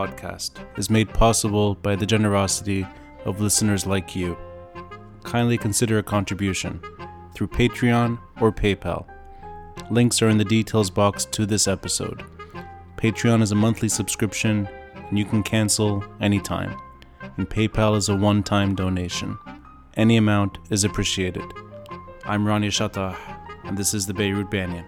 podcast is made possible by the generosity of listeners like you. Kindly consider a contribution through Patreon or PayPal. Links are in the details box to this episode. Patreon is a monthly subscription and you can cancel anytime, and PayPal is a one time donation. Any amount is appreciated. I'm Rani Shatah, and this is the Beirut Banyan.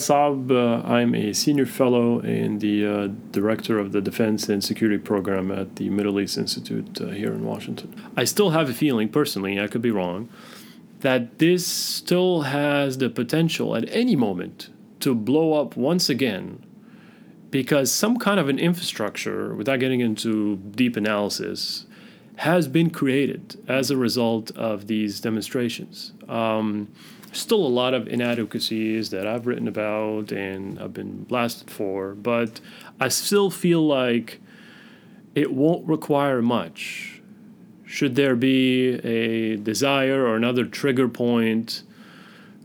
Saab, uh, I'm a senior fellow and the uh, director of the Defense and Security Program at the Middle East Institute uh, here in Washington. I still have a feeling, personally, I could be wrong, that this still has the potential at any moment to blow up once again because some kind of an infrastructure, without getting into deep analysis, has been created as a result of these demonstrations. Um, still a lot of inadequacies that I've written about and I've been blasted for, but I still feel like it won't require much. Should there be a desire or another trigger point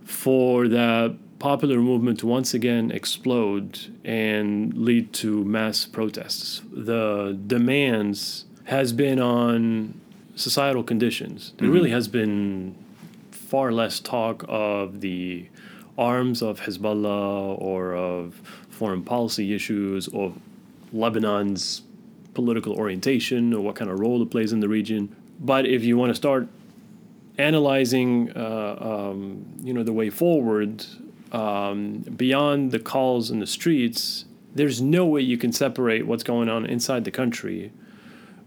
for that popular movement to once again explode and lead to mass protests? The demands has been on societal conditions. There mm-hmm. really has been far less talk of the arms of Hezbollah or of foreign policy issues or Lebanon's political orientation or what kind of role it plays in the region. But if you want to start analyzing, uh, um, you know, the way forward um, beyond the calls in the streets, there's no way you can separate what's going on inside the country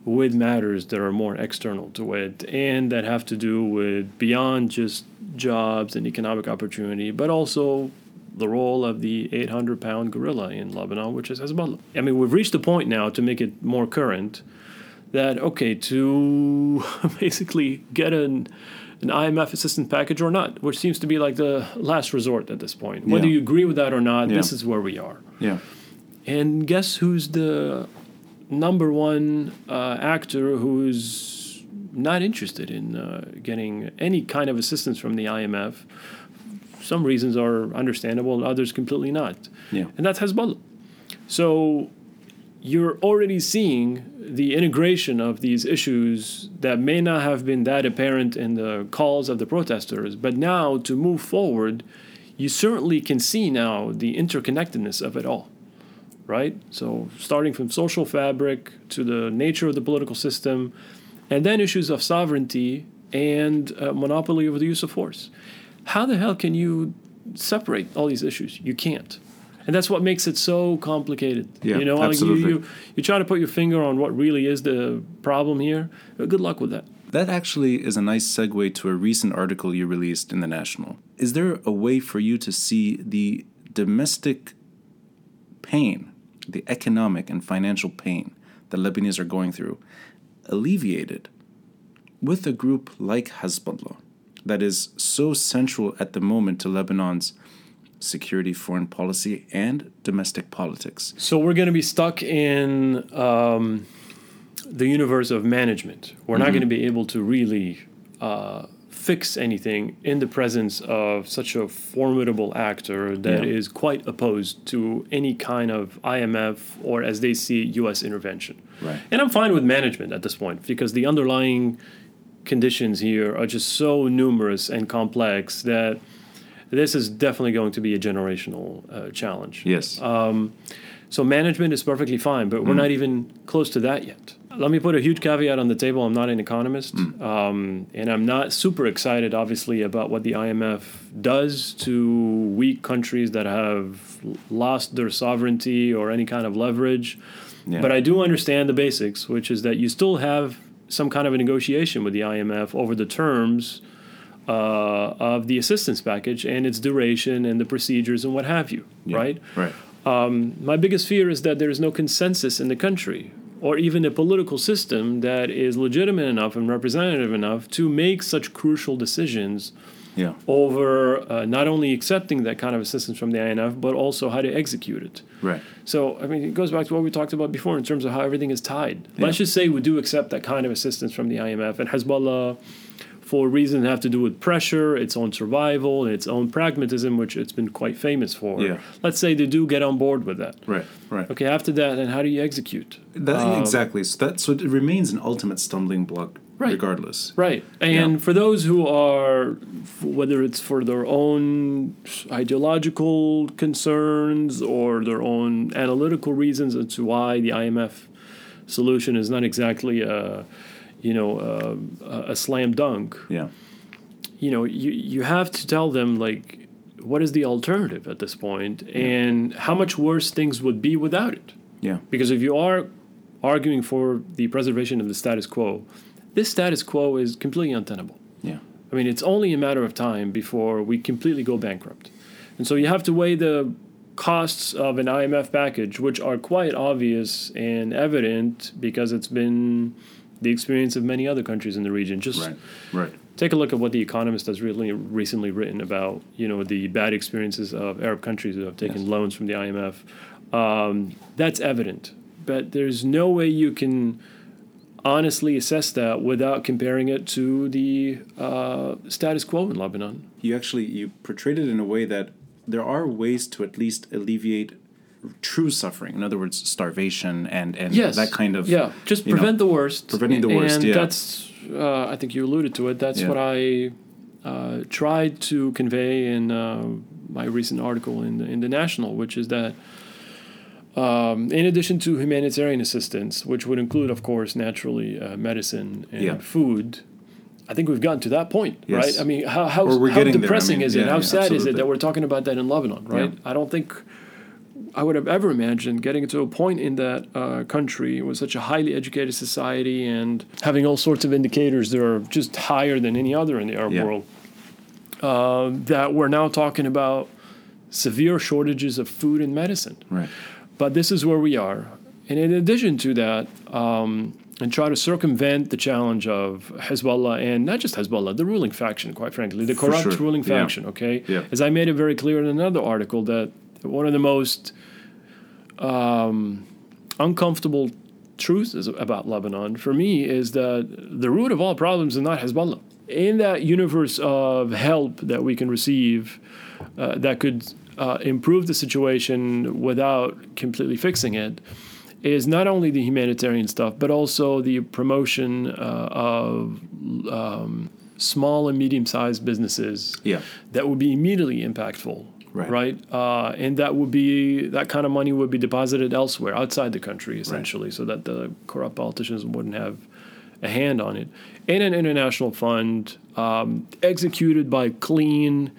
with matters that are more external to it and that have to do with beyond just jobs and economic opportunity, but also the role of the 800 pound gorilla in Lebanon, which is Hezbollah. I mean, we've reached a point now to make it more current that, okay, to basically get an, an IMF assistance package or not, which seems to be like the last resort at this point. Whether yeah. you agree with that or not, yeah. this is where we are. Yeah. And guess who's the number one uh, actor who's not interested in uh, getting any kind of assistance from the IMF. Some reasons are understandable, and others completely not. Yeah. And that's Hezbollah. So you're already seeing the integration of these issues that may not have been that apparent in the calls of the protesters, but now to move forward, you certainly can see now the interconnectedness of it all right? So, starting from social fabric to the nature of the political system, and then issues of sovereignty and uh, monopoly over the use of force. How the hell can you separate all these issues? You can't. And that's what makes it so complicated. Yeah, you know, absolutely. Like you, you, you try to put your finger on what really is the problem here. Good luck with that. That actually is a nice segue to a recent article you released in The National. Is there a way for you to see the domestic pain the economic and financial pain that Lebanese are going through alleviated with a group like Hezbollah that is so central at the moment to Lebanon's security, foreign policy, and domestic politics. So we're going to be stuck in um, the universe of management. We're mm-hmm. not going to be able to really uh, fix anything in the presence of such a formidable actor that yeah. is quite opposed to any kind of IMF or, as they see, U.S. intervention. Right. And I'm fine with management at this point because the underlying conditions here are just so numerous and complex that this is definitely going to be a generational uh, challenge. Yes. Um, so management is perfectly fine, but we're mm. not even close to that yet let me put a huge caveat on the table. I'm not an economist, mm. um, and I'm not super excited, obviously, about what the IMF does to weak countries that have lost their sovereignty or any kind of leverage. Yeah. But I do understand the basics, which is that you still have some kind of a negotiation with the IMF over the terms uh, of the assistance package and its duration and the procedures and what have you, yeah. right? Right. Um, my biggest fear is that there is no consensus in the country or even a political system that is legitimate enough and representative enough to make such crucial decisions Yeah. over uh, not only accepting that kind of assistance from the IMF, but also how to execute it. Right. So, I mean, it goes back to what we talked about before in terms of how everything is tied. Yeah. Let's just say we do accept that kind of assistance from the IMF, and Hezbollah, for reasons that have to do with pressure, its own survival, and its own pragmatism, which it's been quite famous for. Yeah. Let's say they do get on board with that. Right. Right. Okay, after that, then how do you execute? That, Um, exactly. So that so it remains an ultimate stumbling block, Right. regardless. Right. And Yeah. for those who are, whether it's for their own ideological concerns or their own analytical reasons as to why the IMF solution is not exactly a, you know, uh, a, a slam dunk, Yeah. you know, you, you have to tell them, like, what is the alternative at this point and how much worse things would be without it. Yeah. Because if you are arguing for the preservation of the status quo, this status quo is completely untenable. Yeah. I mean, it's only a matter of time before we completely go bankrupt. And so you have to weigh the costs of an IMF package, which are quite obvious and evident because it's been the experience of many other countries in the region. Just Right. Right. take a look at what the Economist has really recently written about, you know, the bad experiences of Arab countries who have taken Yes. loans from the IMF. Um, that's evident, but there's no way you can honestly assess that without comparing it to the uh, status quo in Lebanon. You actually you portrayed it in a way that there are ways to at least alleviate true suffering. In other words, starvation and and Yes, that kind of yeah. Just you know, prevent the worst. preventing the worst, And yeah. that's uh, I think you alluded to it. That's Yeah. what I uh, tried to convey in uh, my recent article in the, in the National, which is that. Um, in addition to humanitarian assistance, which would include, of course, naturally uh, medicine and Yeah. food, I think we've gotten to that point, Yes. right? I mean, how, how, how there, I depressing mean, is it? yeah, How sad is it that we're talking about that in Lebanon, right? I don't think I would have ever imagined getting to a point in that uh, country with such a highly educated society and having all sorts of indicators that are just higher than any other in the Arab Yeah. world. Uh, that we're now talking about severe shortages of food and medicine. right. But this is where we are. And in addition to that, um, and try to circumvent the challenge of Hezbollah and not just Hezbollah, the ruling faction, quite frankly, the corrupt sure. ruling Yeah. faction, okay? Yeah. As I made it very clear in another article, that one of the most um, uncomfortable truths about Lebanon for me is that the root of all problems is not Hezbollah. In that universe of help that we can receive uh, that could uh, improve the situation without completely fixing it is not only the humanitarian stuff, but also the promotion uh, of um, small and medium sized businesses Yeah. that would be immediately impactful. Right. Right. Uh, and that would be, that kind of money would be deposited elsewhere, outside the country, essentially, so that the corrupt politicians wouldn't have a hand on it. In an international fund um, executed by clean,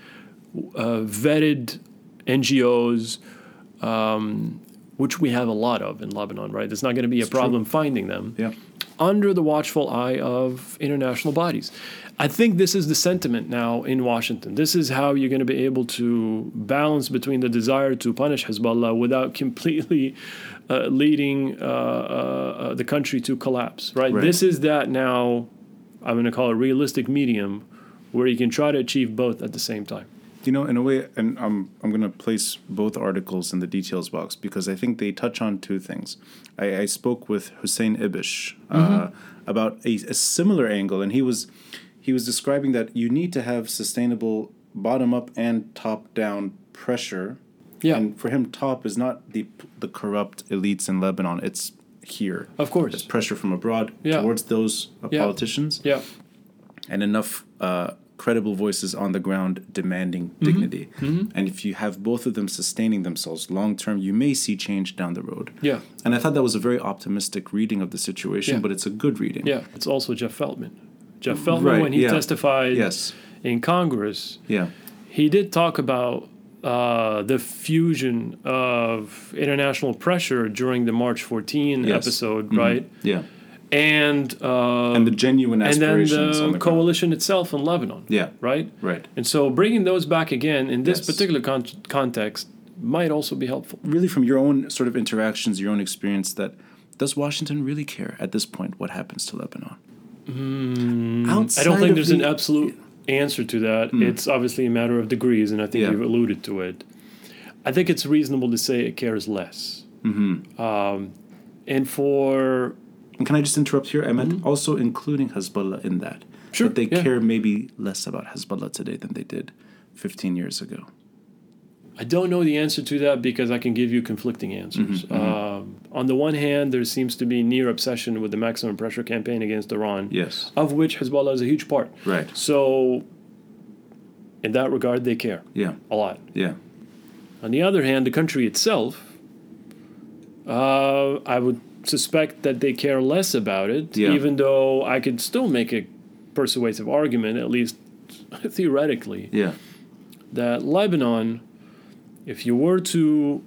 uh, vetted NGOs, um, which we have a lot of in Lebanon, right? There's not going to be a problem finding them Yeah. Under the watchful eye of international bodies. I think this is the sentiment now in Washington. This is how you're going to be able to balance between the desire to punish Hezbollah without completely uh, leading uh, uh, uh, the country to collapse, right? Right. This is that now, I'm going to call it realistic medium where you can try to achieve both at the same time. You know, in a way, and I'm I'm going to place both articles in the details box because I think they touch on two things. I, I spoke with Hussein Ibish uh, about a, a similar angle, and he was he was describing that you need to have sustainable bottom up and top down pressure. Yeah. And for him, top is not the the corrupt elites in Lebanon. It's here. Of course. It's pressure from abroad Yeah. towards those uh, Yeah. politicians Yeah. and enough uh, credible voices on the ground demanding Mm-hmm. dignity. And if you have both of them sustaining themselves long term, you may see change down the road. Yeah. And I thought that was a very optimistic reading of the situation, Yeah. but it's a good reading. Yeah. It's also Jeff Feltman. Jeff Feltman, Right, when he yeah. testified Yes. in Congress, Yeah. he did talk about uh, the fusion of international pressure during the March 14 Yes. episode, Mhm. right? Yeah. And uh, And the genuine and then aspirations on the the ground. coalition itself in Lebanon, Yeah. right? Right. And so bringing those back again in this Yes. particular con- context might also be helpful. Really, from your own sort of interactions, your own experience, that does Washington really care at this point what happens to Lebanon? I don't think there's an absolute answer to that. It's obviously a matter of degrees, and I think. Yeah. you've alluded to it. I think it's reasonable to say it cares less. Mm-hmm. Um, and for And can I just interrupt here? I meant also including Hezbollah in that. Mm-hmm. Sure, That they yeah. care maybe less about Hezbollah today than they did 15 years ago. I don't know the answer to that because I can give you conflicting answers. Mm-hmm, Um, on the one hand, there seems to be near obsession with the maximum pressure campaign against Iran, Yes. of which Hezbollah is a huge part. Right. So, in that regard, they care Yeah. a lot. Yeah. On the other hand, the country itself, uh, I would suspect that they care less about it, Yeah. even though I could still make a persuasive argument, at least theoretically, Yeah. that Lebanon, if you were to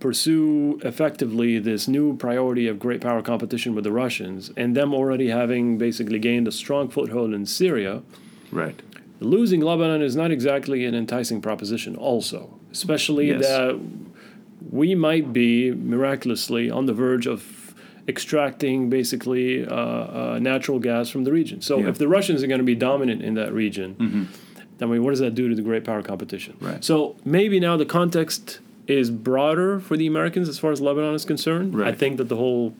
pursue effectively this new priority of great power competition with the Russians, and them already having basically gained a strong foothold in Syria, Right. losing Lebanon is not exactly an enticing proposition, also, especially Yes. that we might be miraculously on the verge of extracting basically uh, uh, natural gas from the region. So, Yeah. if the Russians are going to be dominant in that region, I mean, what does that do to the great power competition? Right. So, maybe now the context is broader for the Americans as far as Lebanon is concerned. I think that the whole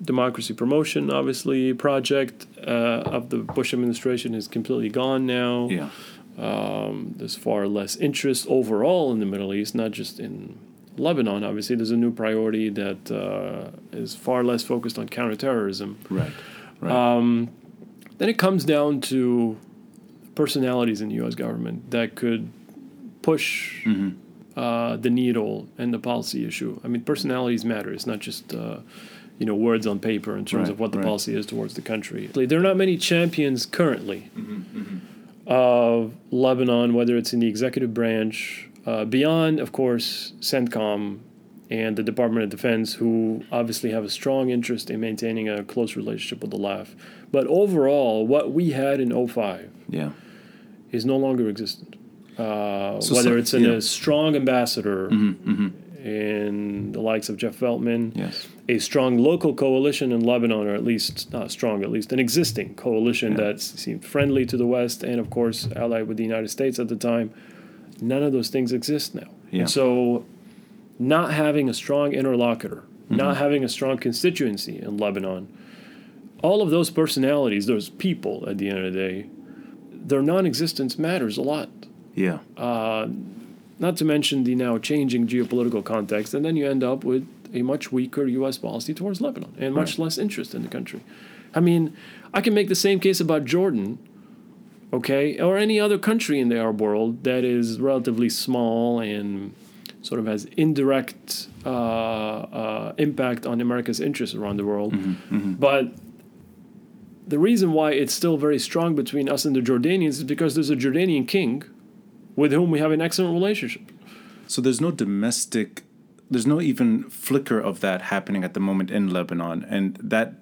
democracy promotion, obviously, project uh, of the Bush administration is completely gone now. Yeah. Um, there's far less interest overall in the Middle East, not just in Lebanon. Obviously, there's a new priority that uh, is far less focused on counterterrorism. Right. Right. Um, then it comes down to personalities in the U.S. government that could push uh, the needle and the policy issue. I mean, personalities matter. It's not just uh, you know words on paper in terms Right, of what the right. policy is towards the country. There are not many champions currently of Lebanon, whether it's in the executive branch, uh, beyond, of course, CENTCOM and the Department of Defense, who obviously have a strong interest in maintaining a close relationship with the LAF. But overall, what we had in 05 yeah. is no longer existent. Uh, So whether some- it's in yeah. a strong ambassador Mm-hmm. in the likes of Jeff Feltman, Yes. a strong local coalition in Lebanon, or at least not strong, at least an existing coalition Yeah. that seemed friendly to the West and, of course, allied with the United States at the time. None of those things exist now. Yeah. And so, not having a strong interlocutor, Mm-hmm. not having a strong constituency in Lebanon, all of those personalities, those people at the end of the day, their non existence matters a lot Yeah. not to mention the now changing geopolitical context, and then you end up with a much weaker U.S. policy towards Lebanon and much Right. less interest in the country. I mean, I can make the same case about Jordan, okay, or any other country in the Arab world that is relatively small and sort of has indirect uh, uh, impact on America's interests around the world. But the reason why it's still very strong between us and the Jordanians is because there's a Jordanian king with whom we have an excellent relationship. So there's no domestic, there's no even flicker of that happening at the moment in Lebanon, and that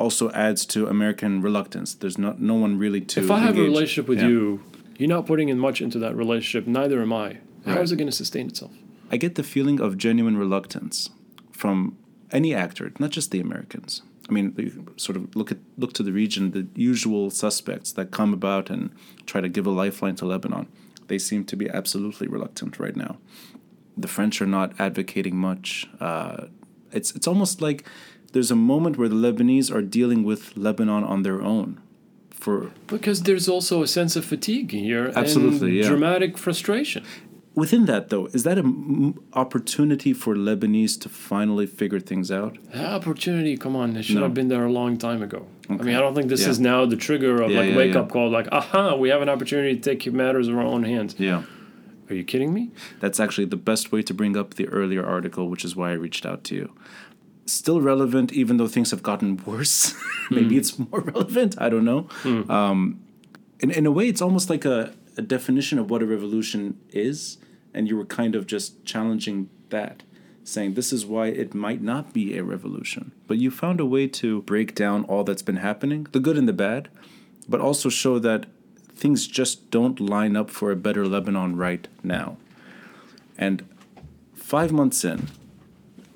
also adds to American reluctance. There's not no one really to. If I have a relationship with Yeah. you, you're not putting in much into that relationship. Neither am I. How Right. is it going to sustain itself? I get the feeling of genuine reluctance from any actor, not just the Americans. I mean, you sort of look at look to the region, the usual suspects that come about and try to give a lifeline to Lebanon. They seem to be absolutely reluctant right now. The French are not advocating much. Uh, it's it's almost like there's a moment where the Lebanese are dealing with Lebanon on their own. For Because there's also a sense of fatigue here Absolutely, and yeah. dramatic frustration. within that, though, is that an opportunity for Lebanese to finally figure things out? That opportunity, come on, it should No. have been there a long time ago. I mean, I don't think this Yeah. is now the trigger of Yeah, like wake up call, like, aha, we have an opportunity to take matters in our own hands. Yeah. Are you kidding me? That's actually the best way to bring up the earlier article, which is why I reached out to you. Still relevant, even though things have gotten worse. Maybe it's more relevant. I don't know. Um, in, in a way, it's almost like a, a definition of what a revolution is. And you were kind of just challenging that, saying this is why it might not be a revolution. But you found a way to break down all that's been happening, the good and the bad, but also show that things just don't line up for a better Lebanon right now. And five months in,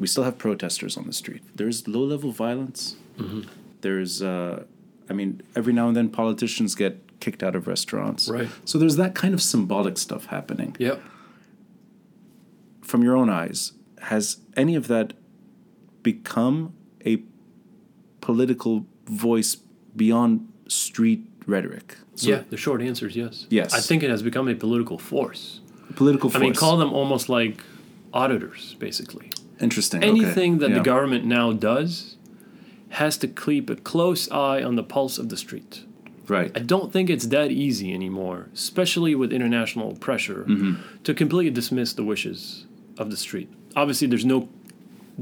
we still have protesters on the street. There's low level violence. There's, uh, I mean, every now and then politicians get kicked out of restaurants. Right. So there's that kind of symbolic stuff happening. Yep. From your own eyes, has any of that become a political voice beyond street rhetoric? So yeah, the short answer is yes. Yes. I think it has become a political force. Political force. I mean, call them almost like auditors, basically. Interesting. okay. Anything that Yeah. the government now does has to keep a close eye on the pulse of the street. Right. I don't think it's that easy anymore, especially with international pressure, Mm-hmm. to completely dismiss the wishes of the street. Obviously, there's no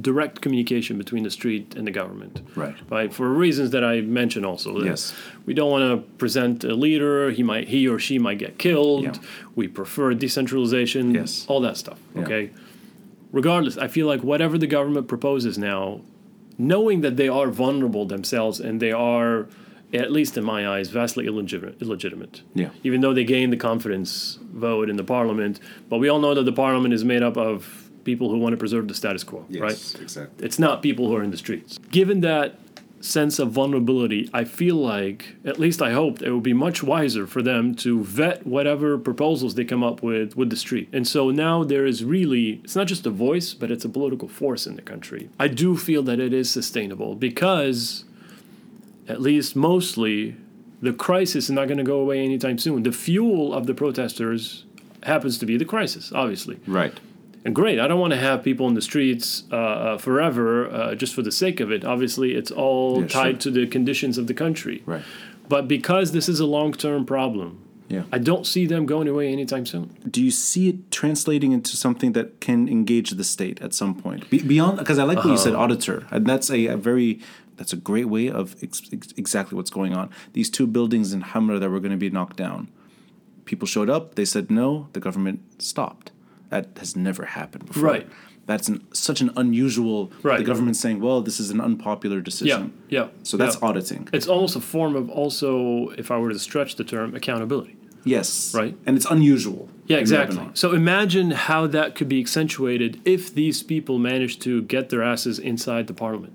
direct communication between the street and the government. Right. Right, for reasons that I mentioned also. Yes. We don't want to present a leader, he might he or she might get killed. Yeah. We prefer decentralization, Yes. all that stuff. Yeah. Okay. Regardless, I feel like whatever the government proposes now, knowing that they are vulnerable themselves and they are, at least in my eyes, vastly illegitimate. illegitimate. Yeah. Even though they gained the confidence vote in the parliament, but we all know that the parliament is made up of people who want to preserve the status quo, right? exactly. It's not people who are in the streets. Given that sense of vulnerability, I feel like, at least I hoped, it would be much wiser for them to vet whatever proposals they come up with with the street. And so now there is really, it's not just a voice, but it's a political force in the country. I do feel that it is sustainable because, at least mostly, the crisis is not going to go away anytime soon. The fuel of the protesters happens to be the crisis, obviously. Right. And great, I don't want to have people in the streets uh, uh, forever uh, just for the sake of it. Obviously, it's all Yeah, tied sure. to the conditions of the country. Right. But because this is a long term problem, Yeah. I don't see them going away anytime soon. do you see it translating into something that can engage the state at some point Be- beyond because i like what you said Uh-huh. auditor and that's a, a very that's a great way of ex- ex- exactly what's going on these two buildings in hamra that were going to be knocked down people showed up they said no the government stopped that has never happened before Right. that's an, such an unusual Right. the government saying well this is an unpopular decision yeah. Yeah. so that's yeah. auditing It's almost a form of also, if I were to stretch the term, accountability. yes Right. and it's unusual Yeah, exactly. So imagine how that could be accentuated if these people managed to get their asses inside the parliament.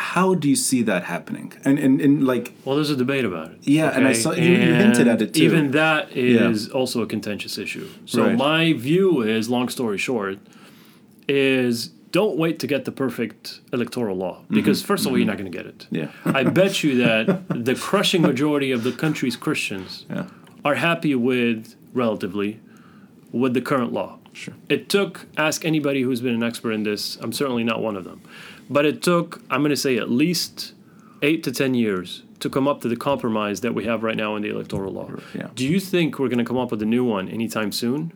How do you see that happening and and, and like Well, there's a debate about it. Yeah, and I saw- you- you hinted at it, too. Even that is Yeah. also a contentious issue. So Right. my view is, long story short, is don't wait to get the perfect electoral law because first of all, you're not going to get it. Mm-hmm. Yeah. I bet you that the crushing majority of the country's Christians yeah are happy with relatively with the current law. Sure. It took ask anybody who's been an expert in this. I'm certainly not one of them, but it took I'm going to say at least eight to ten years to come up to the compromise that we have right now in the electoral law. Yeah. Do you think we're going to come up with a new one anytime soon?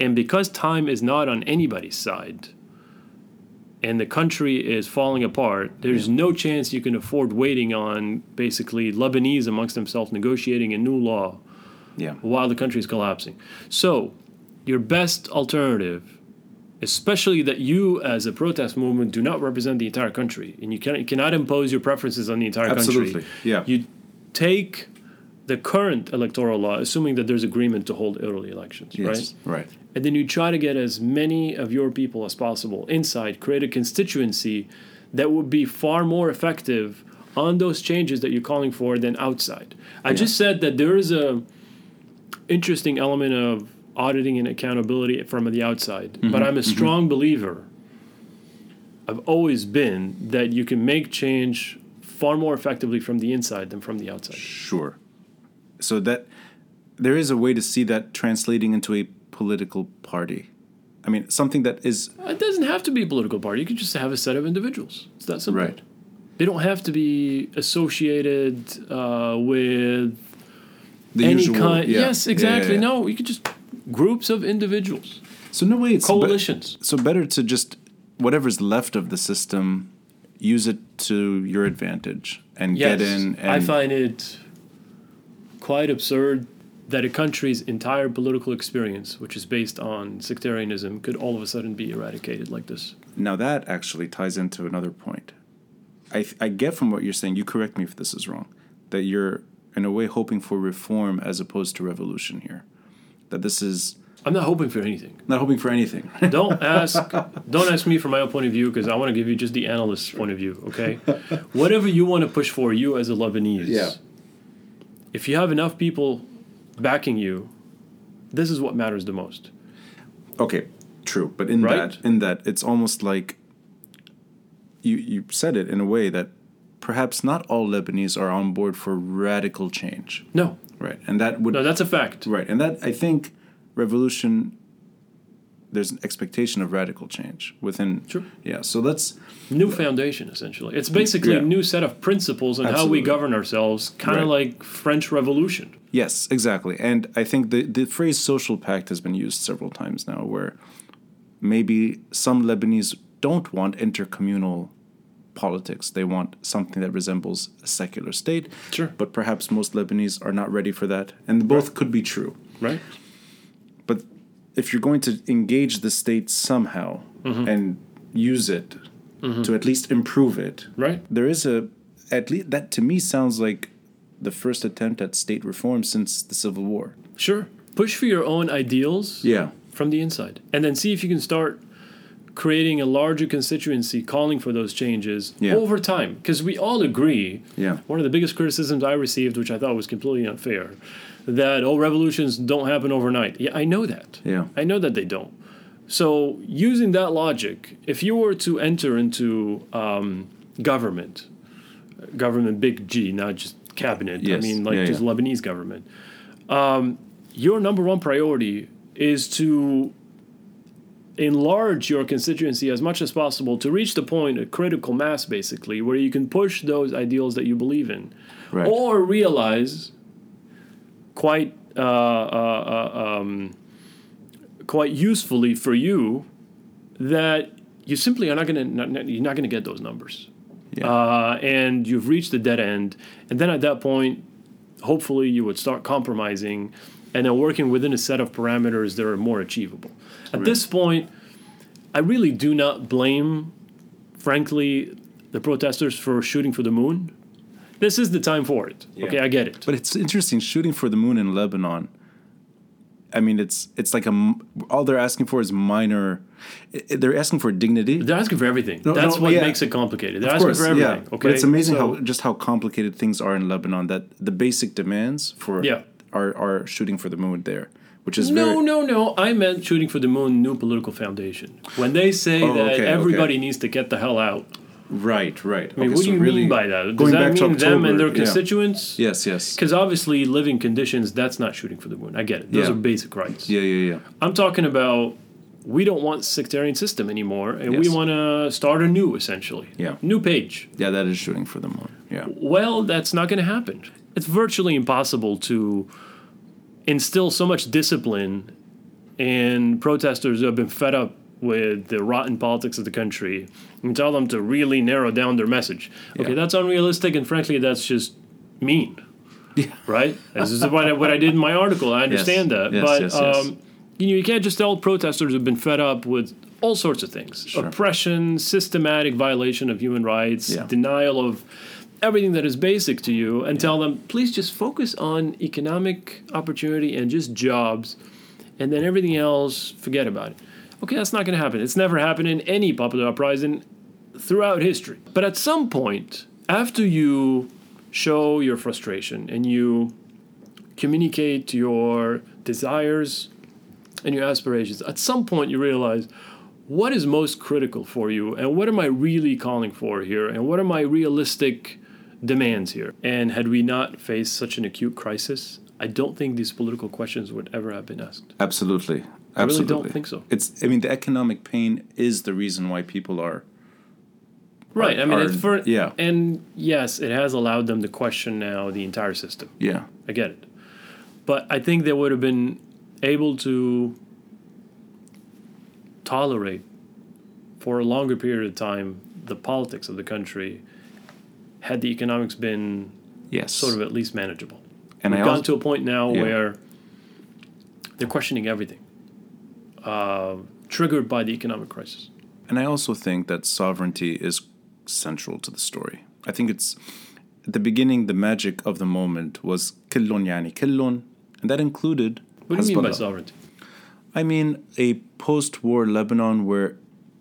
And because time is not on anybody's side, and the country is falling apart, there's no chance you can afford waiting on basically Lebanese amongst themselves negotiating a new law Yeah. while the country is collapsing. So, your best alternative, especially that you as a protest movement do not represent the entire country and you, can, you cannot impose your preferences on the entire Absolutely, country. yeah. You take the current electoral law, assuming that there's agreement to hold early elections, Yes. right? Right. And then you try to get as many of your people as possible inside, create a constituency that would be far more effective on those changes that you're calling for than outside. I just said that there is a interesting element of auditing and accountability from the outside, but I'm a strong believer. I've always been that you can make change far more effectively from the inside than from the outside. Sure. So that there is a way to see that translating into a political party. I mean, something that is It doesn't have to be a political party. You could just have a set of individuals. It's that simple. Right. They don't have to be associated uh, with the any usual. kind. yeah. Yes, exactly. yeah, yeah. No, you could just groups of individuals, So no way it's be- coalitions. so better to just whatever's left of the system, use it to your advantage and yes, get in. And I find it quite absurd that a country's entire political experience, which is based on sectarianism, could all of a sudden be eradicated like this. Now that actually ties into another point. I, I get from what you're saying, you correct me if this is wrong, that you're in a way hoping for reform as opposed to revolution here. That this is I'm not hoping for anything. not hoping for anything. Don't ask. don't ask me for my own point of view because I want to give you just the analyst's point of view. Okay, whatever you want to push for, you as a Lebanese. Yeah. If you have enough people backing you, this is what matters the most. Okay, true. But in Right? that, in that, it's almost like you you said it in a way that perhaps not all Lebanese are on board for radical change, No, right? And that would no, that's a fact. right, and that I think revolution. There's an expectation of radical change within. Sure. Yeah. So let's New foundation, essentially. It's basically Yeah. a new set of principles on how we govern ourselves, kind of Right. like French Revolution. Yes, exactly. And I think the, the phrase social pact has been used several times now, where maybe some Lebanese don't want intercommunal politics. They want something that resembles a secular state. Sure. But perhaps most Lebanese are not ready for that. And both could be true. Right? But if you're going to engage the state somehow Mm-hmm. and use it to at least improve it, Right? there is a at least that to me sounds like the first attempt at state reform since the Civil War. Sure. Push for your own ideals Yeah. from the inside. And then see if you can start creating a larger constituency calling for those changes Yeah. over time. Because we all agree, Yeah. one of the biggest criticisms I received, which I thought was completely unfair, that, oh, revolutions don't happen overnight. Yeah, I know that. Yeah. I know that they don't. So, using that logic, if you were to enter into um, government, government big G, not just cabinet, yes. I mean, like Yeah, just. Lebanese government, um, your number one priority is to enlarge your constituency as much as possible to reach the point, a critical mass basically, where you can push those ideals that you believe in. Right. Or realize quite uh, uh, uh, um, quite usefully for you that you simply are not going to you're not going to get those numbers, Yeah. uh, and you've reached the dead end. And then at that point, hopefully, you would start compromising and then working within a set of parameters that are more achievable. At this point, I really do not blame, frankly, the protesters for shooting for the moon. This is the time for it. Okay, I get it. But it's interesting shooting for the moon in Lebanon. I mean, it's it's like a m- all they're asking for is minor. i- i- They're asking for dignity. They're asking for everything. No, That's no, what yeah. makes it complicated. They're Of asking course, for everything. yeah. Okay, But it's amazing So- how just how complicated things are in Lebanon. That the basic demands for Yeah. are are shooting for the moon there, which is No, very no, no. I meant shooting for the moon, new political foundation. When they say Oh, that okay, everybody okay. needs to get the hell out, right, right. I mean, what do you mean by that? Does going that back to mean them and their October, yeah. constituents? Yes, yes. Because obviously, living conditions, that's not shooting for the moon. I get it. Those Yeah. are basic rights. Yeah, yeah, yeah. I'm talking about we don't want sectarian system anymore, and we want to start anew, essentially. Yeah. New page. Yeah, that is shooting for the moon. Yeah. Well, that's not going to happen. It's virtually impossible to instill so much discipline in protesters who have been fed up with the rotten politics of the country and tell them to really narrow down their message. Okay, Yeah. that's unrealistic, and frankly, that's just mean. Yeah. Right? This is what I, what I did in my article. I understand that. Yes, but yes, yes. Um, you know, you can't just tell protesters who've been fed up with all sorts of things Sure. oppression, systematic violation of human rights, Yeah. denial of everything that is basic to you, and tell them, please just focus on economic opportunity and just jobs, and then everything else, forget about it. Okay, that's not going to happen. It's never happened in any popular uprising throughout history. But at some point, after you show your frustration and you communicate your desires and your aspirations, at some point you realize what is most critical for you and what am I really calling for here and what are my realistic demands here. And had we not faced such an acute crisis, I don't think these political questions would ever have been asked. Absolutely. Absolutely. I really don't think so. It's I mean the economic pain is the reason why people are Right. I mean, are- it's for yeah. and yes, it has allowed them to question now the entire system. yeah. I get it. But I think they would have been able to tolerate for a longer period of time the politics of the country had the economics been yes. sort of at least manageable. And We've I gone also, to a point now yeah. where they're questioning everything, uh, triggered by the economic crisis. And I also think that sovereignty is central to the story. I think it's at the beginning, the magic of the moment was killon yani killon, and that included. What do you mean by sovereignty? I mean a post-war Lebanon where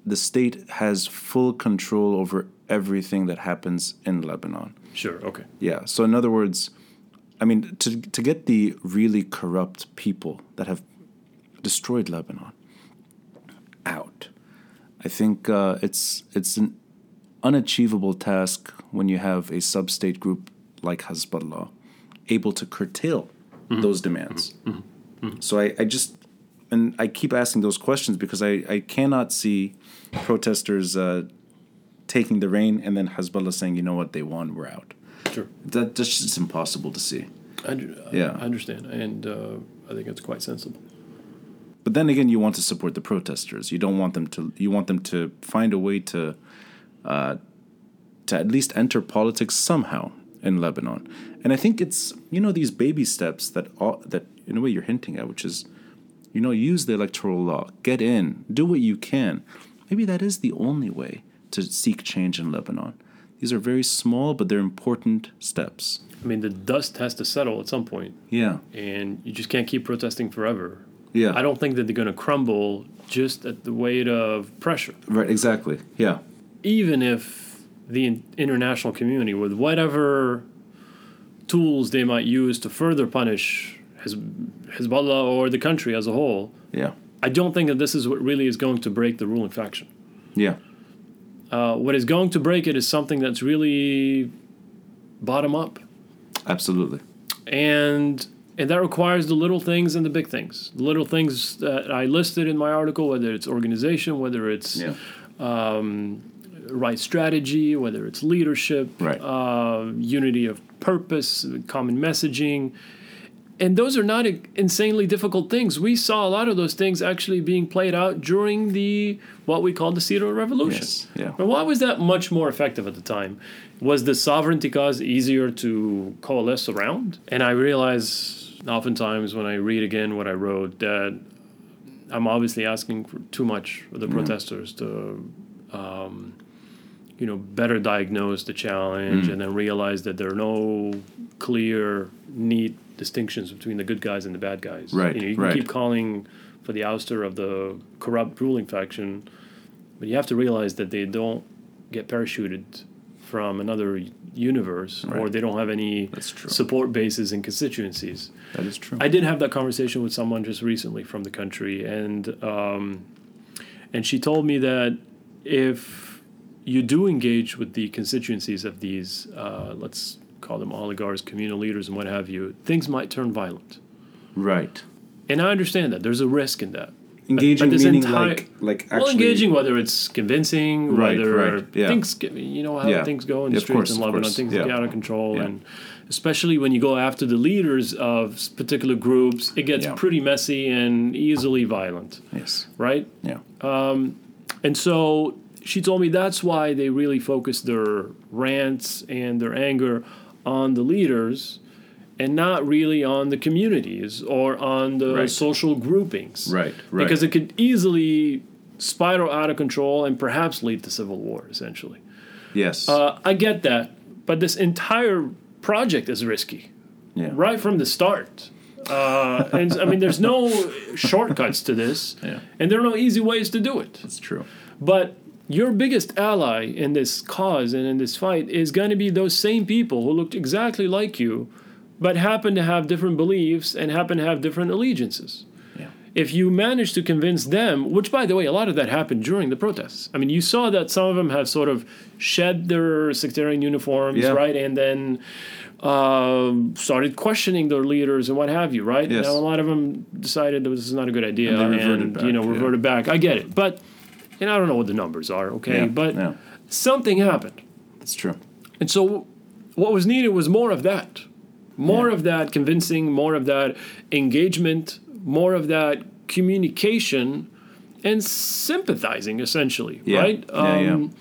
the state has full control over everything that happens in Lebanon. Sure. Okay. Yeah. So in other words, I mean, to to get the really corrupt people that have destroyed Lebanon out, I think uh, it's it's an unachievable task when you have a sub-state group like Hezbollah able to curtail mm-hmm. those demands. Mm-hmm. Mm-hmm. So I, I just and I keep asking those questions because I, I cannot see protesters uh, taking the reign and then Hezbollah saying, you know what, they won, we're out. Sure. That, that's just impossible to see. I, yeah. I understand. And uh, I think it's quite sensible. But then again, you want to support the protesters. You don't want them to. You want them to find a way to, uh, to at least enter politics somehow in Lebanon. And I think it's you know these baby steps that all, that in a way you're hinting at, which is, you know, use the electoral law, get in, do what you can. Maybe that is the only way to seek change in Lebanon. These are very small, but they're important steps. I mean, the dust has to settle at some point. Yeah. And you just can't keep protesting forever. Yeah. I don't think that they're going to crumble just at the weight of pressure. Right, exactly. Yeah. Even if the international community, with whatever tools they might use to further punish Hezbollah or the country as a whole, yeah. I don't think that this is what really is going to break the ruling faction. Yeah. Uh, what is going to break it is something that's really bottom up. Absolutely. And and that requires the little things and the big things. The little things that I listed in my article, whether it's organization, whether it's yeah. um, right strategy, whether it's leadership, right. uh, unity of purpose, common messaging, and those are not insanely difficult things. We saw a lot of those things actually being played out during the what we call the Cedar Revolution. Yes, yeah. But why was that much more effective at the time? Was the sovereignty cause easier to coalesce around? And I realize oftentimes when I read again what I wrote that I'm obviously asking for too much of the mm. protesters to. Um, you know, better diagnose the challenge mm. and then realize that there are no clear, neat distinctions between the good guys and the bad guys. Right. You, know, you can right. keep calling for the ouster of the corrupt ruling faction, but you have to realize that they don't get parachuted from another universe right. or they don't have any support bases and constituencies. That is true. I did have that conversation with someone just recently from the country and um, and she told me that if you do engage with the constituencies of these, uh, let's call them oligarchs, communal leaders, and what have you, things might turn violent. Right. And I understand that. There's a risk in that. Engaging, but, but meaning entire, like, like actually. Well, engaging, whether it's convincing, right, whether right, yeah. things, you know how yeah. things go in the yeah, streets course, in Lebanon, things yeah. get out of control, and especially when you go after the leaders of particular groups, it gets pretty messy and easily violent. Yes. Right. Yeah. Um, and so she told me that's why they really focus their rants and their anger on the leaders and not really on the communities or on the right. social groupings. Right, right. Because it could easily spiral out of control and perhaps lead to civil war, essentially. Yes. Uh, I get that, but this entire project is risky. Yeah. Right from the start. Uh, and I mean, there's no shortcuts to this, yeah. and there are no easy ways to do it. That's true. But your biggest ally in this cause and in this fight is going to be those same people who looked exactly like you, but happen to have different beliefs and happen to have different allegiances. If you manage to convince them, which by the way, a lot of that happened during the protests. I mean, you saw that some of them have sort of shed their sectarian uniforms, yeah. right? And then uh, started questioning their leaders and what have you, right? Yes. Now, a lot of them decided that this is not a good idea and, and, you know, yeah. reverted back. I get it. But and I don't know what the numbers are, okay? Yeah, but yeah. something happened. That's true. And so what was needed was more of that. More Yeah. of that convincing, more of that engagement, more of that communication and sympathizing essentially, right? Um.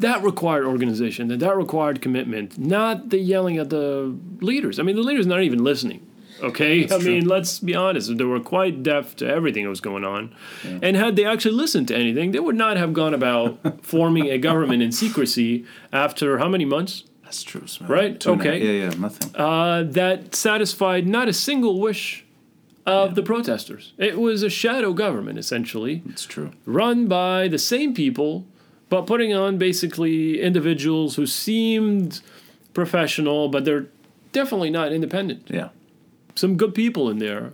That required organization, that that required commitment, not the yelling at the leaders. I mean, the leaders not even listening. Okay, That's I true. mean, let's be honest. They were quite deaf to everything that was going on, and had they actually listened to anything, they would not have gone about forming a government in secrecy after how many months? That's true. Smack. Right, Two okay. Yeah, yeah, nothing. Uh, that satisfied not a single wish of the protesters. It was a shadow government, essentially, it's true. run by the same people, but putting on basically individuals who seemed professional, but they're definitely not independent. Yeah. Some good people in there,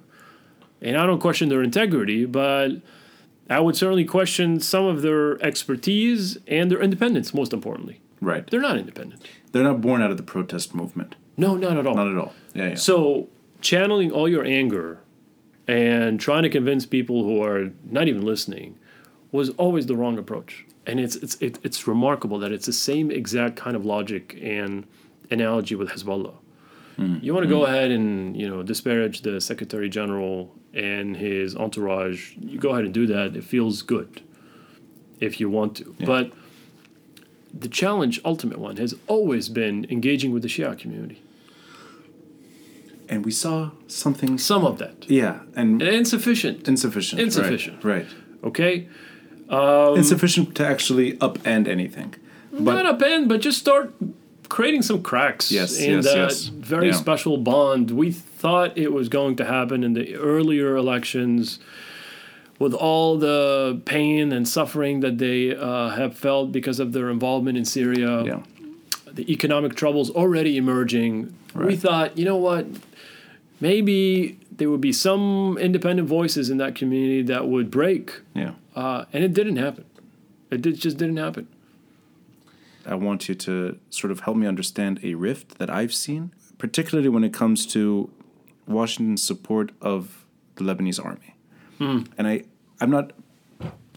and I don't question their integrity, but I would certainly question some of their expertise and their independence. Most importantly, Right. they're not independent. They're not born out of the protest movement. No, not at all. Not at all. Yeah, yeah. So, channeling all your anger and trying to convince people who are not even listening was always the wrong approach. And it's it's it, it's remarkable that it's the same exact kind of logic and analogy with Hezbollah. Mm-hmm. You want to go mm-hmm. ahead and you know disparage the Secretary General and his entourage. You go ahead and do that. It feels good if you want to. But the challenge, ultimate one, has always been engaging with the Shia community. and we saw something. Some of that. Yeah, and Insufficient. insufficient. right, Insufficient. Right. Okay? insufficient um, to actually upend anything. But Not upend, but just start creating some cracks Yes, in yes, that yes. very Yeah. special bond. We thought it was going to happen in the earlier elections with all the pain and suffering that they uh, have felt because of their involvement in Syria. yeah, the economic troubles already emerging, we thought, you know what, maybe there would be some independent voices in that community that would break, yeah. uh, and it didn't happen. It did, just didn't happen. I want you to sort of help me understand a rift that I've seen, particularly when it comes to Washington's support of the Lebanese army. Mm-hmm. And I, I'm not,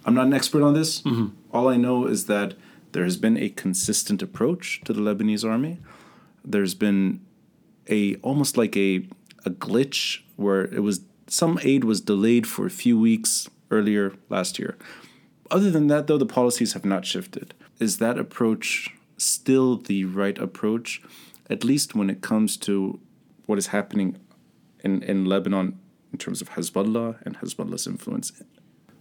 I'm not an expert on this. Mm-hmm. All I know is that there has been a consistent approach to the Lebanese army. There's been a almost like a a glitch where it was some aid was delayed for a few weeks earlier last year. Other than that, though, the policies have not shifted. Is that approach still the right approach, at least when it comes to what is happening in, in Lebanon in terms of Hezbollah and Hezbollah's influence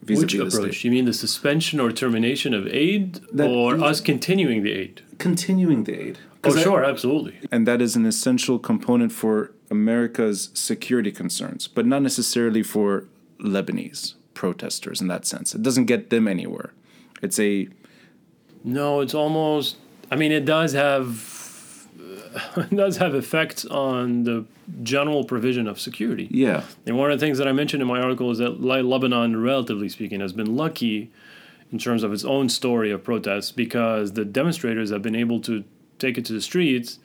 vis-a-vis Which the approach? You mean the suspension or termination of aid, That- or us continuing the aid? Continuing the aid. Oh, I- sure, absolutely. and that is an essential component for America's security concerns, but not necessarily for Lebanese protesters in that sense. It doesn't get them anywhere. It's a No, it's almost. I mean, it does have. It does have effects on the general provision of security. yeah, And one of the things that I mentioned in my article is that Le- Lebanon, relatively speaking, has been lucky in terms of its own story of protests because the demonstrators have been able to take it to the streets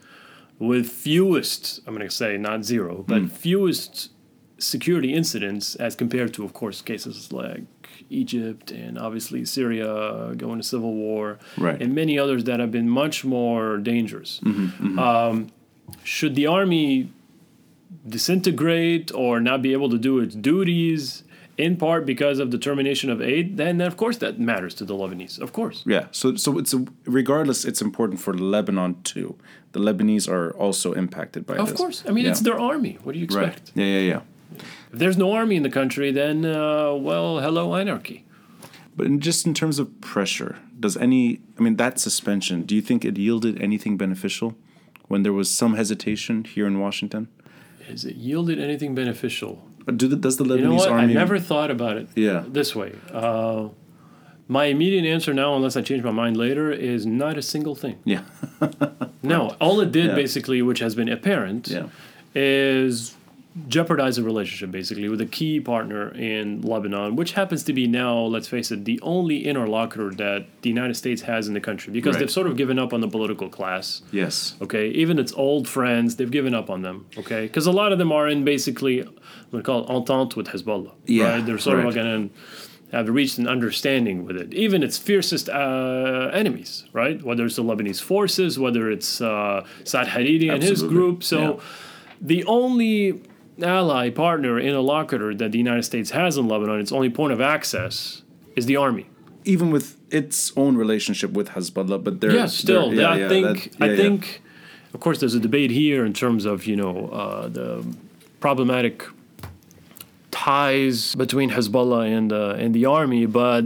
with fewest, I'm going to say not zero, but hmm. fewest security incidents as compared to, of course, cases like Egypt and obviously Syria going to civil war Right. and many others that have been much more dangerous. Um, should the army disintegrate or not be able to do its duties in part because of the termination of aid, then of course that matters to the Lebanese. Of course. yeah. So, so it's a, regardless. It's important for Lebanon too. The Lebanese are also impacted by Of this. course. I mean, Yeah. it's their army. What do you right. expect? Yeah, yeah, yeah. If there's no army in the country, then, uh, well, hello, anarchy. But in, just in terms of pressure, does any? I mean, that suspension. Do you think it yielded anything beneficial when there was some hesitation here in Washington? Has it yielded anything beneficial? Do the, does the Lebanese You know what? I never thought about it Yeah. this way. Uh, my immediate answer now, unless I change my mind later, is not a single thing. Yeah. No, all it did Yeah. basically, which has been apparent, Yeah. is jeopardize the relationship basically with a key partner in Lebanon, which happens to be now, let's face it, the only interlocutor that the United States has in the country because Right. they've sort of given up on the political class. Yes. Okay, even its old friends, they've given up on them. Okay, because a lot of them are in basically, we call it entente with Hezbollah. Yeah, right? they're sort right. of going to have reached an understanding with it. Even its fiercest uh, enemies, right? Whether it's the Lebanese forces, whether it's uh, Saad Hariri and his Absolutely, group. So, yeah. the only ally, partner, interlocutor that the United States has in Lebanon, its only point of access, is the army. Even with its own relationship with Hezbollah, but they're Yeah, still, they're- yeah, I yeah, think, that- I yeah. think, of course, there's a debate here in terms of you know uh, the problematic ties between Hezbollah and uh, and the army, but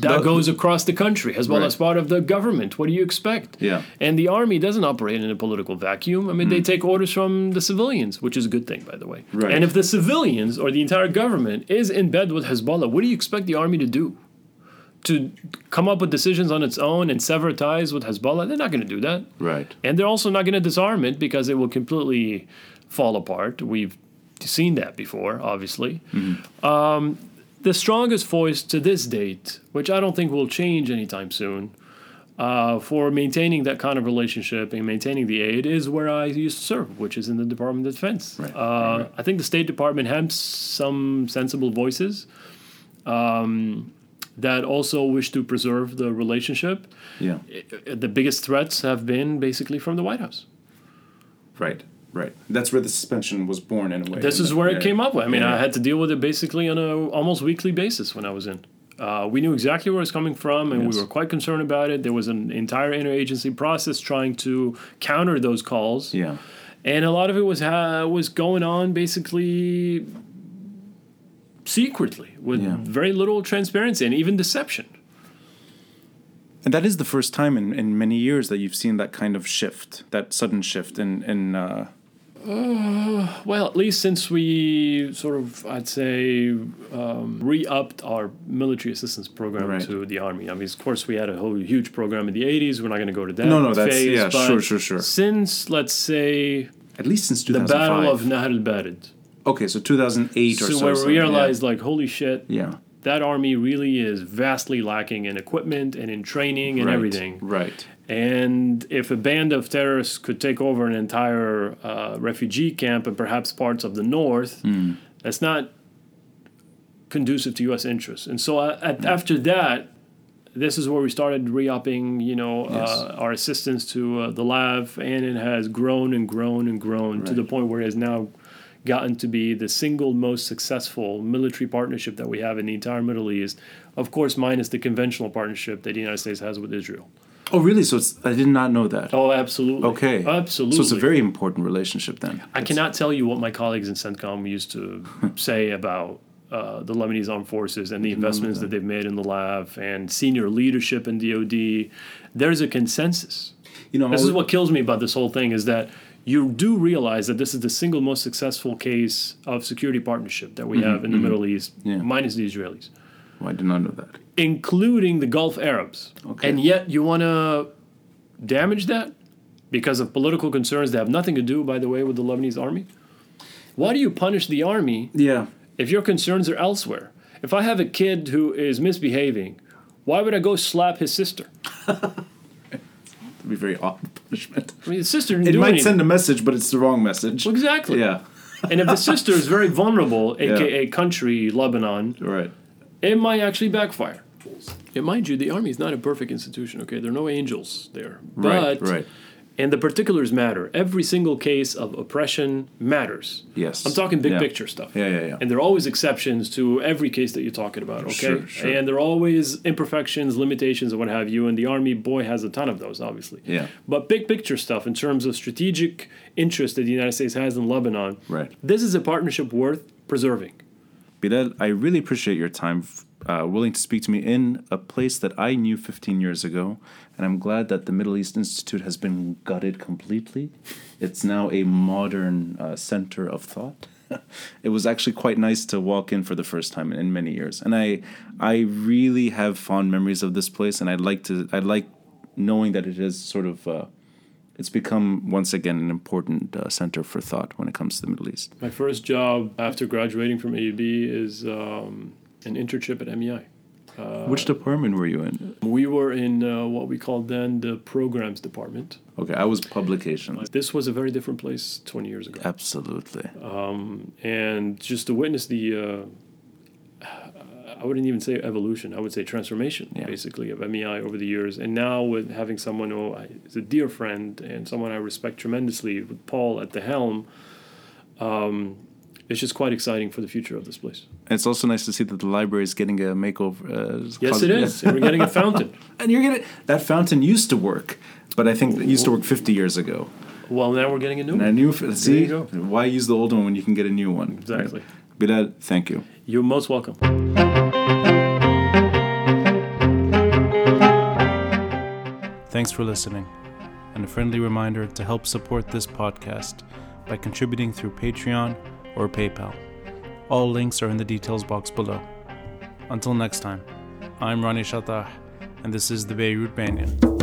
that goes across the country. as well Right. part of the government. What do you expect? Yeah. And the army doesn't operate in a political vacuum. I mean, they take orders from the civilians, which is a good thing, by the way. Right. And if the civilians or the entire government is in bed with Hezbollah, what do you expect the army to do? to come up with decisions on its own and sever ties with Hezbollah. They're not going to do that. Right. And they're also not going to disarm it because it will completely fall apart. We've seen that before, obviously. Um, the strongest voice to this date, which I don't think will change anytime soon, uh, for maintaining that kind of relationship and maintaining the aid is where I used to serve, which is in the Department of Defense. Right, Uh, right, right. I think the State Department has some sensible voices um, that also wish to preserve the relationship. Yeah. The biggest threats have been basically from the White House. Right. Right. That's where the suspension was born in a way. This is where it came up with. I mean, Yeah. I had to deal with it basically on a almost weekly basis when I was in. Uh, we knew exactly where it was coming from, and Yes. we were quite concerned about it. There was an entire interagency process trying to counter those calls, Yeah. and a lot of it was ha- was going on basically secretly with Yeah. very little transparency and even deception. And that is the first time in, in many years that you've seen that kind of shift, that sudden shift in in uh, Well, at least since we sort of, I'd say, um, re-upped our military assistance program Right. to the army. I mean, of course, we had a whole huge program in the '80s. We're not going to go to that. No, no, that's- phase, yeah, sure, sure, sure. Since let's say at least since the Battle of Nahr al-Bared, okay, so 2008 or so so. where so, we yeah. realized, like, holy shit, Yeah. that army really is vastly lacking in equipment and in training and right. everything. Right. And if a band of terrorists could take over an entire uh, refugee camp and perhaps parts of the north, Hmm. that's not conducive to U.S. interests. And so uh, at, after that, this is where we started re-upping, you know, Yes. uh, our assistance to uh, the LAF, and it has grown and grown and grown to the point where it has now gotten to be the single most successful military partnership that we have in the entire Middle East. Of course, minus the conventional partnership that the United States has with Israel. Oh, really? So it's I did not know that. Oh, absolutely. okay. Absolutely. So it's a very important relationship then. I cannot tell you what my colleagues in CENTCOM used to say about uh, the Lebanese armed forces and the investments that they've made in the LAF and senior leadership in DoD. There's a consensus. You know, This is what kills me about this whole thing is that you do realize that this is the single most successful case of security partnership that we have in the Middle East, Yeah. minus the Israelis, Oh, I did not know that. Including the Gulf Arabs. Okay. And yet you want to damage that because of political concerns that have nothing to do, by the way, with the Lebanese army? Why do you punish the army Yeah. if your concerns are elsewhere? If I have a kid who is misbehaving, why would I go slap his sister? It'd be very odd punishment. I mean, the sister didn't It might anything. send a message, but it's the wrong message. Exactly. Yeah. and if the sister is very vulnerable, aka country Lebanon, Right. it might actually backfire. And mind you, the army is not a perfect institution. Okay, there are no angels there, Right. Right. and the particulars matter. Every single case of oppression matters. Yes. I'm talking big Yeah. picture stuff. Yeah, yeah, yeah. And there are always exceptions to every case that you're talking about, okay? Sure, sure. And there are always imperfections, limitations, and what have you. And the Army, boy, has a ton of those, obviously. Yeah. But big picture stuff in terms of strategic interest that the United States has in Lebanon, Right. this is a partnership worth preserving. Bilal, I really appreciate your time, uh, willing to speak to me in a place that I knew 15 years ago. And I'm glad that the Middle East Institute has been gutted completely. It's now a modern uh, center of thought. it was actually quite nice to walk in for the first time in many years. And I, I really have fond memories of this place. And I'd like to, I like knowing that it is sort of, uh, it's become once again an important uh, center for thought when it comes to the Middle East. My first job after graduating from AUB is um, an internship at MEI. Which department were you in? We were in uh, what we called then the programs department. Okay, I was publication. This was a very different place 20 years ago. Absolutely. and just to witness the uh, I wouldn't even say evolution. I would say transformation, Yeah. basically, of MEI over the years. And now with having someone who is a dear friend and someone I respect tremendously, with Paul at the helm, um, it's just quite exciting for the future of this place. And it's also nice to see that the library is getting a makeover. Uh, Yes, it is. And we're getting a fountain. And you're getting that fountain used to work, but I think it used to work 50 years ago. Well, now we're getting a new And I one. knew. See, you go. why use the old one when you can get a new one? Exactly. Bilal, thank you. You're most welcome. Thanks for listening, and a friendly reminder to help support this podcast by contributing through Patreon or PayPal. All links are in the details box below. Until next time, I'm Ronnie Chatah, and this is the Beirut Banyan.